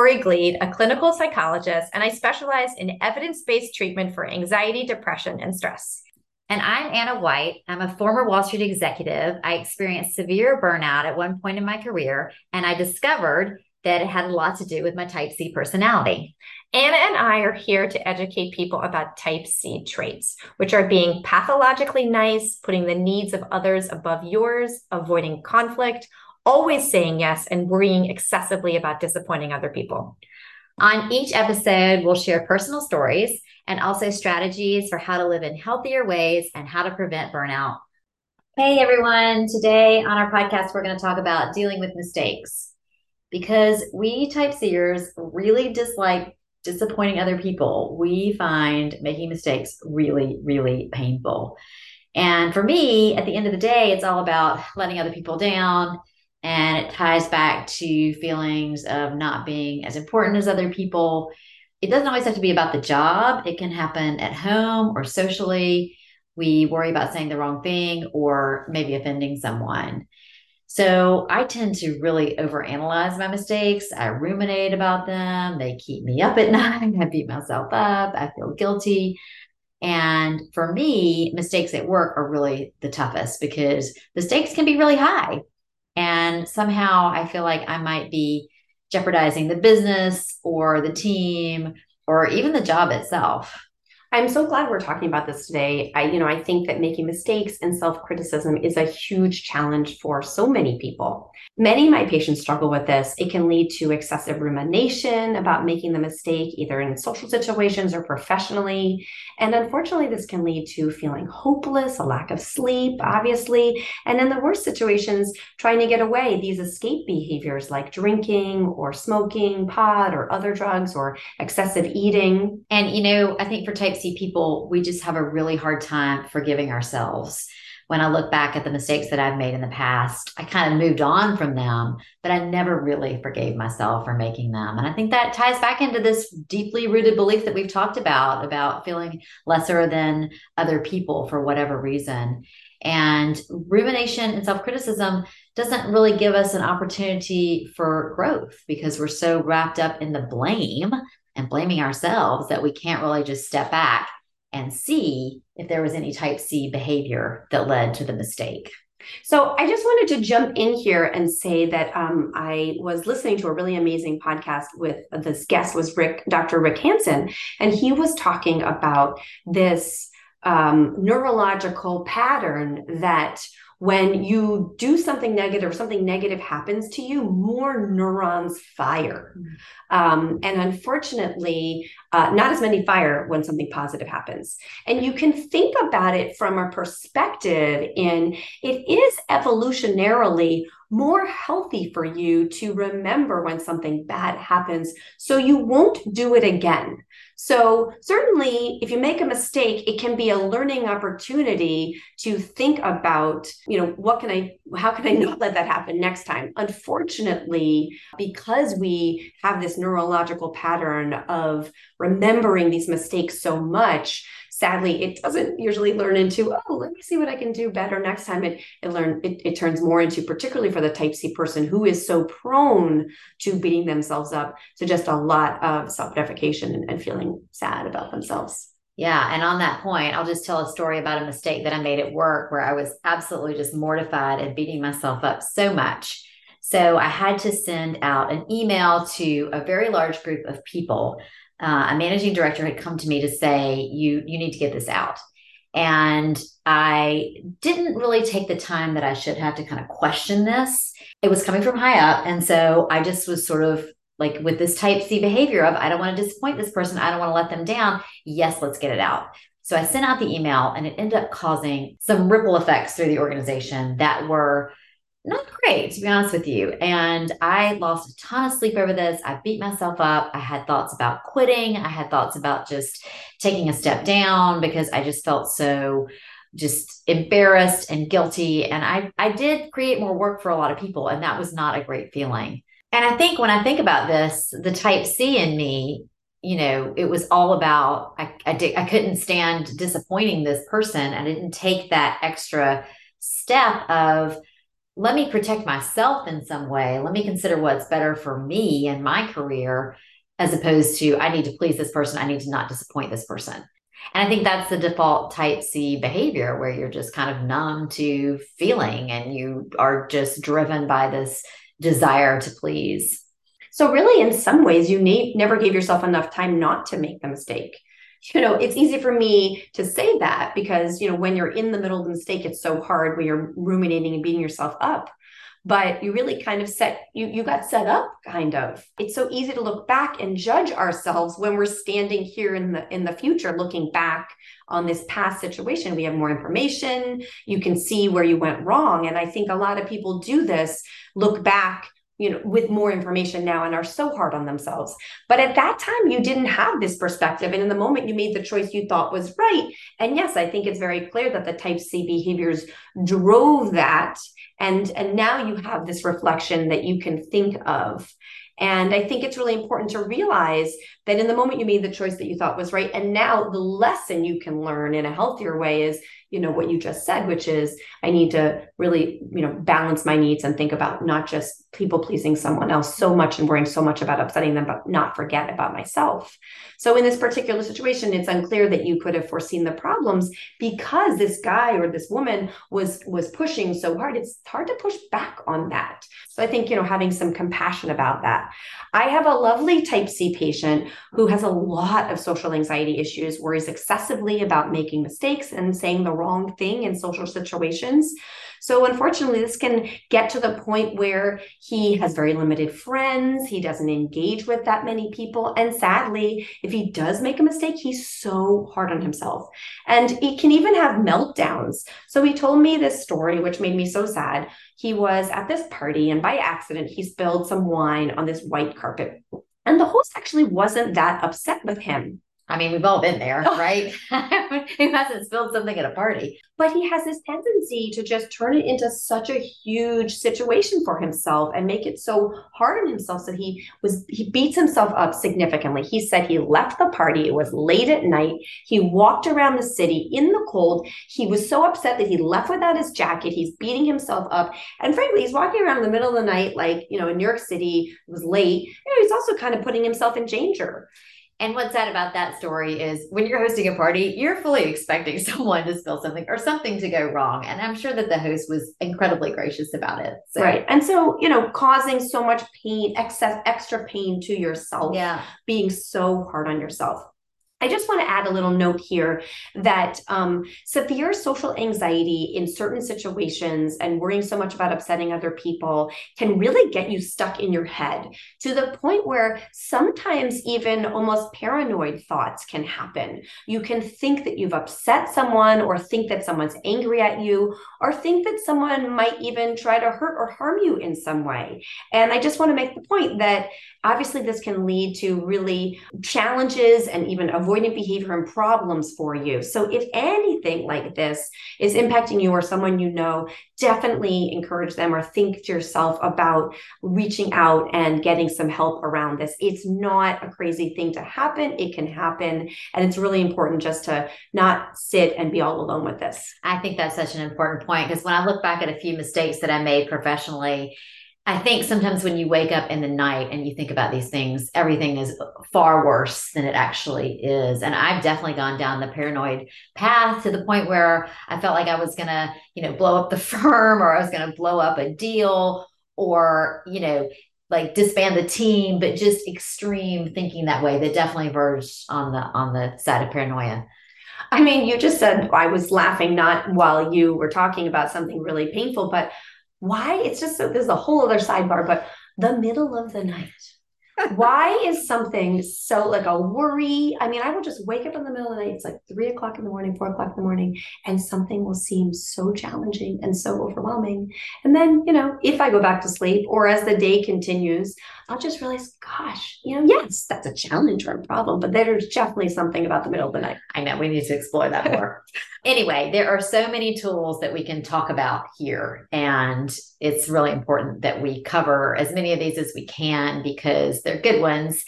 Kore Glied, a clinical psychologist, and I specialize in evidence based treatment for anxiety, depression, and stress. And I'm Anna White. I'm a former Wall Street executive. I experienced severe burnout at one point in my career, and I discovered that it had a lot to do with my type C personality. Anna and I are here to educate people about type C traits, which are being pathologically nice, putting the needs of others above yours, avoiding conflict, always saying yes, and worrying excessively about disappointing other people. On each episode, we'll share personal stories and also strategies for how to live in healthier ways and how to prevent burnout. Hey everyone, today on our podcast, we're going to talk about dealing with mistakes because we type C'ers really dislike disappointing other people. We find making mistakes really, really painful. And for me, at the end of the day, it's all about letting other people down and it ties back to feelings of not being as important as other people. It doesn't always have to be about the job, it can happen at home or socially. We worry about saying the wrong thing or maybe offending someone. So I tend to really overanalyze my mistakes. I ruminate about them. They keep me up at night. I beat myself up. I feel guilty. And for me, mistakes at work are really the toughest because the stakes can be really high. And somehow I feel like I might be jeopardizing the business or the team or even the job itself. I'm so glad we're talking about this today. I, you know, I think that making mistakes and self-criticism is a huge challenge for so many people. Many of my patients struggle with this. It can lead to excessive rumination about making the mistake, either in social situations or professionally. And unfortunately, this can lead to feeling hopeless, a lack of sleep, obviously. And in the worst situations, trying to get away, these escape behaviors like drinking or smoking pot or other drugs or excessive eating. And, you know, I think for type People, we just have a really hard time forgiving ourselves. When I look back at the mistakes that I've made in the past, I kind of moved on from them, but I never really forgave myself for making them. And I think that ties back into this deeply rooted belief that we've talked about, about feeling lesser than other people for whatever reason. And rumination and self criticism doesn't really give us an opportunity for growth because we're so wrapped up in the blame and blaming ourselves that we can't really just step back and see if there was any type C behavior that led to the mistake. So I just wanted to jump in here and say that um, I was listening to a really amazing podcast with this guest was Rick, Dr. Rick Hanson, and he was talking about this um, neurological pattern that when you do something negative or something negative happens to you, more neurons fire. Mm-hmm. Um, and unfortunately, uh, not as many fire when something positive happens. And you can think about it from a perspective in it is evolutionarily more healthy for you to remember when something bad happens so you won't do it again. So, certainly, if you make a mistake, it can be a learning opportunity to think about, you know, what can I, how can I not let that happen next time? Unfortunately, because we have this neurological pattern of remembering these mistakes so much, sadly it doesn't usually learn into oh let me see what i can do better next time it it learn it, it turns more into particularly for the type c person who is so prone to beating themselves up to just a lot of self-deprecation and, and feeling sad about themselves yeah. And on that point, I'll just tell a story about a mistake that I made at work where I was absolutely just mortified and beating myself up so much. So I had to send out an email to a very large group of people uh, a managing director had come to me to say you you need to get this out. And i didn't really take the time that i should have to kind of question this. It was coming from high up. And so i just was sort of like with this type c behavior of i don't want to disappoint this person. I don't want to let them down. Yes let's get it out. So i sent out the email and it ended up causing some ripple effects through the organization that were not great, to be honest with you. And I lost a ton of sleep over this. I beat myself up. I had thoughts about quitting. I had thoughts about just taking a step down because I just felt so just embarrassed and guilty. And I, I did create more work for a lot of people, and that was not a great feeling. And I think when I think about this, the type C in me, you know, it was all about I, I did I couldn't stand disappointing this person. I didn't take that extra step of let me protect myself in some way. Let me consider what's better for me and my career, as opposed to I need to please this person. I need to not disappoint this person. And I think that's the default type C behavior where you're just kind of numb to feeling and you are just driven by this desire to please. So, really, in some ways, you ne- never gave yourself enough time not to make the mistake you know, it's easy for me to say that because, you know, when you're in the middle of the mistake, it's so hard when you're ruminating and beating yourself up. But you really kind of set you you got set up kind of. It's so easy to look back and judge ourselves when we're standing here in the in the future looking back on this past situation. We have more information, you can see where you went wrong and I think a lot of people do this, look back you know with more information now and are so hard on themselves. But at that time you didn't have this perspective. And in the moment you made the choice you thought was right and yes i think it's very clear that the type c behaviors drove that. And and now you have this reflection that you can think of. And I think it's really important to realize that in the moment you made the choice that you thought was right, and now the lesson you can learn in a healthier way is you know what you just said which is i need to really you know balance my needs and think about not just people pleasing someone else so much and worrying so much about upsetting them but not forget about myself. So in this particular situation it's unclear that you could have foreseen the problems because this guy or this woman was was pushing so hard. It's hard to push back on that. So i think you know having some compassion about that. I have a lovely type c patient who has a lot of social anxiety issues worries excessively about making mistakes and saying the wrong thing in social situations. So, unfortunately, this can get to the point where he has very limited friends. He doesn't engage with that many people. And sadly, if he does make a mistake, he's so hard on himself. And he can even have meltdowns. So, he told me this story, which made me so sad. He was at this party, and by accident, he spilled some wine on this white carpet. And the host actually wasn't that upset with him. I mean, we've all been there, oh. right? Who hasn't spilled something at a party? But he has this tendency to just turn it into such a huge situation for himself and make it so hard on himself. So he was he beats himself up significantly. He said he left the party. It was late at night. He walked around the city in the cold. He was so upset that he left without his jacket. He's beating himself up. And frankly, he's walking around in the middle of the night, like, you know, in New York City, it was late. You know, he's also kind of putting himself in danger. And what's sad about that story is when you're hosting a party, you're fully expecting someone to spill something or something to go wrong. And I'm sure that the host was incredibly gracious about it. So. Right. And so, you know, causing so much pain, excess, extra pain to yourself, yeah. being so hard on yourself. I just want to add a little note here that um, severe social anxiety in certain situations and worrying so much about upsetting other people can really get you stuck in your head to the point where sometimes even almost paranoid thoughts can happen. You can think that you've upset someone, or think that someone's angry at you, or think that someone might even try to hurt or harm you in some way. And I just want to make the point that obviously this can lead to really challenges and even avoid avoidant behavior and problems for you. So if anything like this is impacting you or someone you know, definitely encourage them or think to yourself about reaching out and getting some help around this. It's not a crazy thing to happen. It can happen. And it's really important just to not sit and be all alone with this. I think that's such an important point because when I look back at a few mistakes that I made professionally, I think sometimes when you wake up in the night and you think about these things, everything is far worse than it actually is. And I've definitely gone down the paranoid path to the point where I felt like I was going to, you know, blow up the firm or I was going to blow up a deal or, you know, like disband the team, but just extreme thinking that way that definitely verged on the on the side of paranoia. I mean, you just said I was laughing not while you were talking about something really painful, but why? It's just so there's a whole other sidebar, but the middle of the night. Why is something so like a worry? I mean, I will just wake up in the middle of the night. It's like three o'clock in the morning, four o'clock in the morning, and something will seem so challenging and so overwhelming. And then, you know, if I go back to sleep or as the day continues, I'll just realize, gosh, you know, yes, that's a challenge or a problem, but there's definitely something about the middle of the night. I know we need to explore that more. anyway, there are so many tools that we can talk about here. And it's really important that we cover as many of these as we can because they're good ones.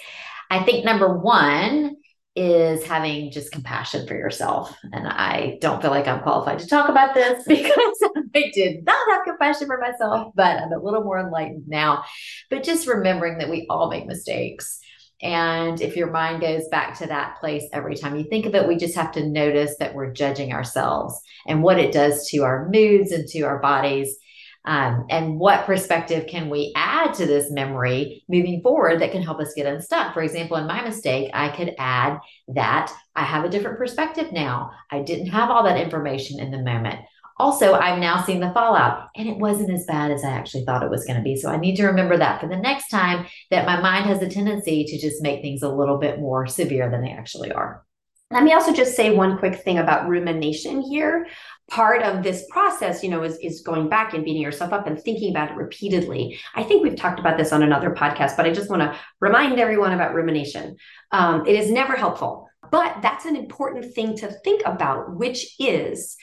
I think number one is having just compassion for yourself. And I don't feel like I'm qualified to talk about this because I did not have compassion for myself, but I'm a little more enlightened now. But just remembering that we all make mistakes. And if your mind goes back to that place every time you think of it, we just have to notice that we're judging ourselves and what it does to our moods and to our bodies um, and what perspective can we add to this memory moving forward that can help us get unstuck? For example, in my mistake, I could add that I have a different perspective now. I didn't have all that information in the moment. Also, I'm now seeing the fallout and it wasn't as bad as I actually thought it was going to be. So I need to remember that for the next time that my mind has a tendency to just make things a little bit more severe than they actually are. Let me also just say one quick thing about rumination here. Part of this process, you know, is, is going back and beating yourself up and thinking about it repeatedly. I think we've talked about this on another podcast, but I just want to remind everyone about rumination. Um, it is never helpful, but that's an important thing to think about, which is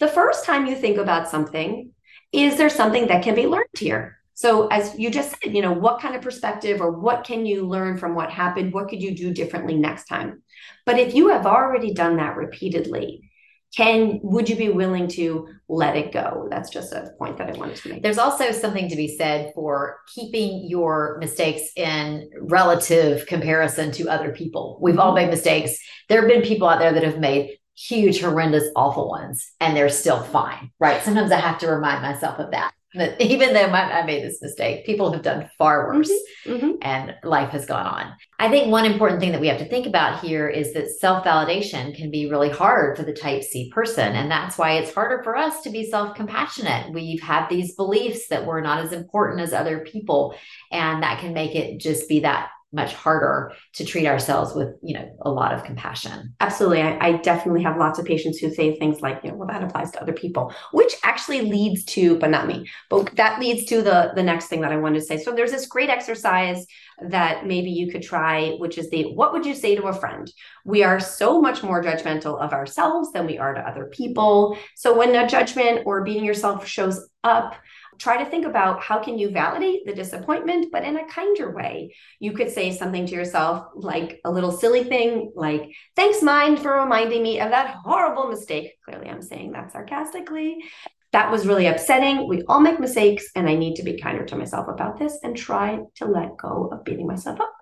the first time you think about something, is there something that can be learned here? So, as you just said, you know, what kind of perspective or what can you learn from what happened? What could you do differently next time? But if you have already done that repeatedly, can would you be willing to let it go? That's just a point that I wanted to make. There's also something to be said for keeping your mistakes in relative comparison to other people. We've all mm-hmm. made mistakes. There have been people out there that have made huge, horrendous, awful ones, and they're still fine, right? Sometimes I have to remind myself of that that even though I made this mistake, people have done far worse mm-hmm, mm-hmm. and life has gone on. I think one important thing that we have to think about here is that self validation can be really hard for the type C person. And that's why it's harder for us to be self compassionate. We've had these beliefs that we're not as important as other people. And that can make it just be that much harder to treat ourselves with you know a lot of compassion. Absolutely. I, I, definitely have lots of patients who say things like you know well that applies to other people which actually leads to but not me but that leads to the the next thing that i wanted to say. So there's this great exercise that maybe you could try which is the what would you say to a friend? We are so much more judgmental of ourselves than we are to other people. So when a judgment or beating yourself shows up try to think about how can you validate the disappointment but in a kinder way. You could say something to yourself like a little silly thing like thanks mind for reminding me of that horrible mistake. Clearly i'm saying that sarcastically. That was really upsetting. We all make mistakes and i need to be kinder to myself about this and try to let go of beating myself up.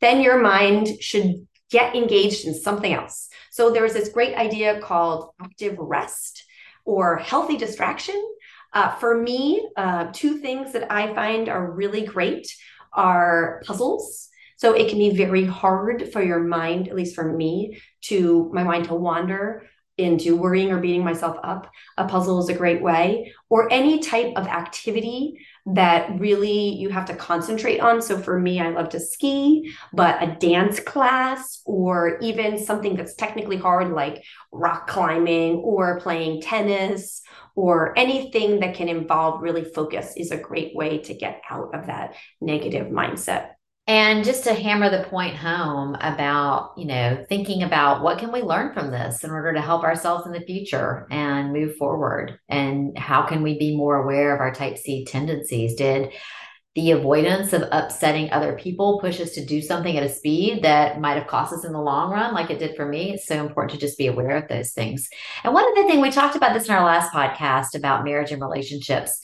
Then your mind should get engaged in something else. So there's this great idea called active rest or healthy distraction uh, for me, uh, two things that I find are really great are puzzles. So it can be very hard for your mind, at least for me, to my mind to wander into worrying or beating myself up. A puzzle is a great way, or any type of activity that really you have to concentrate on. So for me, I love to ski, but a dance class or even something that's technically hard like rock climbing or playing tennis or anything that can involve really focus is a great way to get out of that negative mindset. And just to hammer the point home about, you know, thinking about what can we learn from this in order to help ourselves in the future and move forward and how can we be more aware of our type C tendencies? Did the avoidance of upsetting other people push us to do something at a speed that might have cost us in the long run, like it did for me. It's so important to just be aware of those things. And one other thing, we talked about this in our last podcast about marriage and relationships.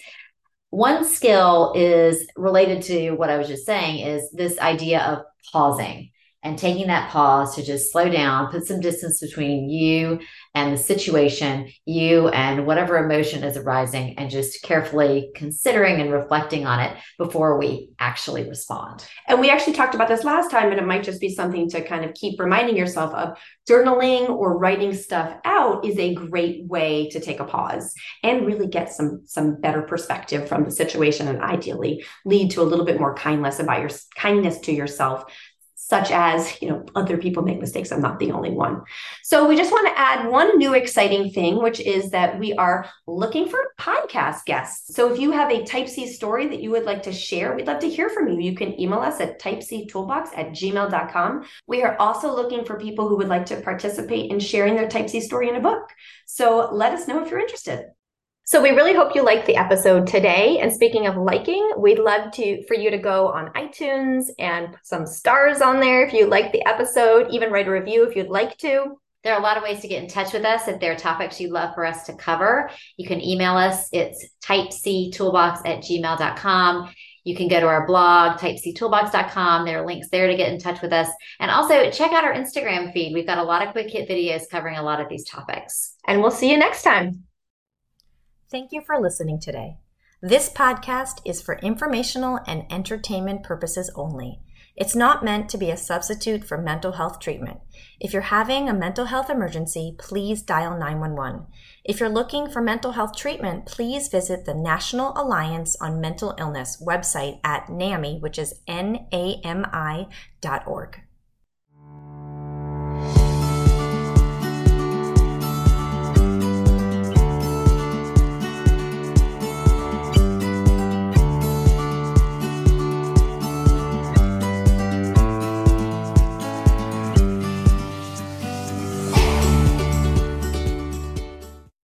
One skill is related to what I was just saying is this idea of pausing and taking that pause to just slow down, put some distance between you and the situation, you and whatever emotion is arising, and just carefully considering and reflecting on it before we actually respond. And we actually talked about this last time, and it might just be something to kind of keep reminding yourself of. Journaling or writing stuff out is a great way to take a pause and really get some some better perspective from the situation, and ideally lead to a little bit more kindness about your kindness to yourself such as, you know, other people make mistakes. I'm not the only one. So we just want to add one new exciting thing, which is that we are looking for podcast guests. So if you have a type C story that you would like to share, we'd love to hear from you. You can email us at typectoolbox at gmail.com. We are also looking for people who would like to participate in sharing their type C story in a book. So let us know if you're interested. So we really hope you liked the episode today. And speaking of liking, we'd love to for you to go on iTunes and put some stars on there if you like the episode, even write a review if you'd like to. There are a lot of ways to get in touch with us. If there are topics you'd love for us to cover, you can email us. It's typectoolbox at gmail.com. You can go to our blog, typectoolbox.com. There are links there to get in touch with us. And also check out our Instagram feed. We've got a lot of quick hit videos covering a lot of these topics. And we'll see you next time. Thank you for listening today. This podcast is for informational and entertainment purposes only. It's not meant to be a substitute for mental health treatment. If you're having a mental health emergency, please dial 911. If you're looking for mental health treatment, please visit the National Alliance on Mental Illness website at NAMI, which is N A M I dot org.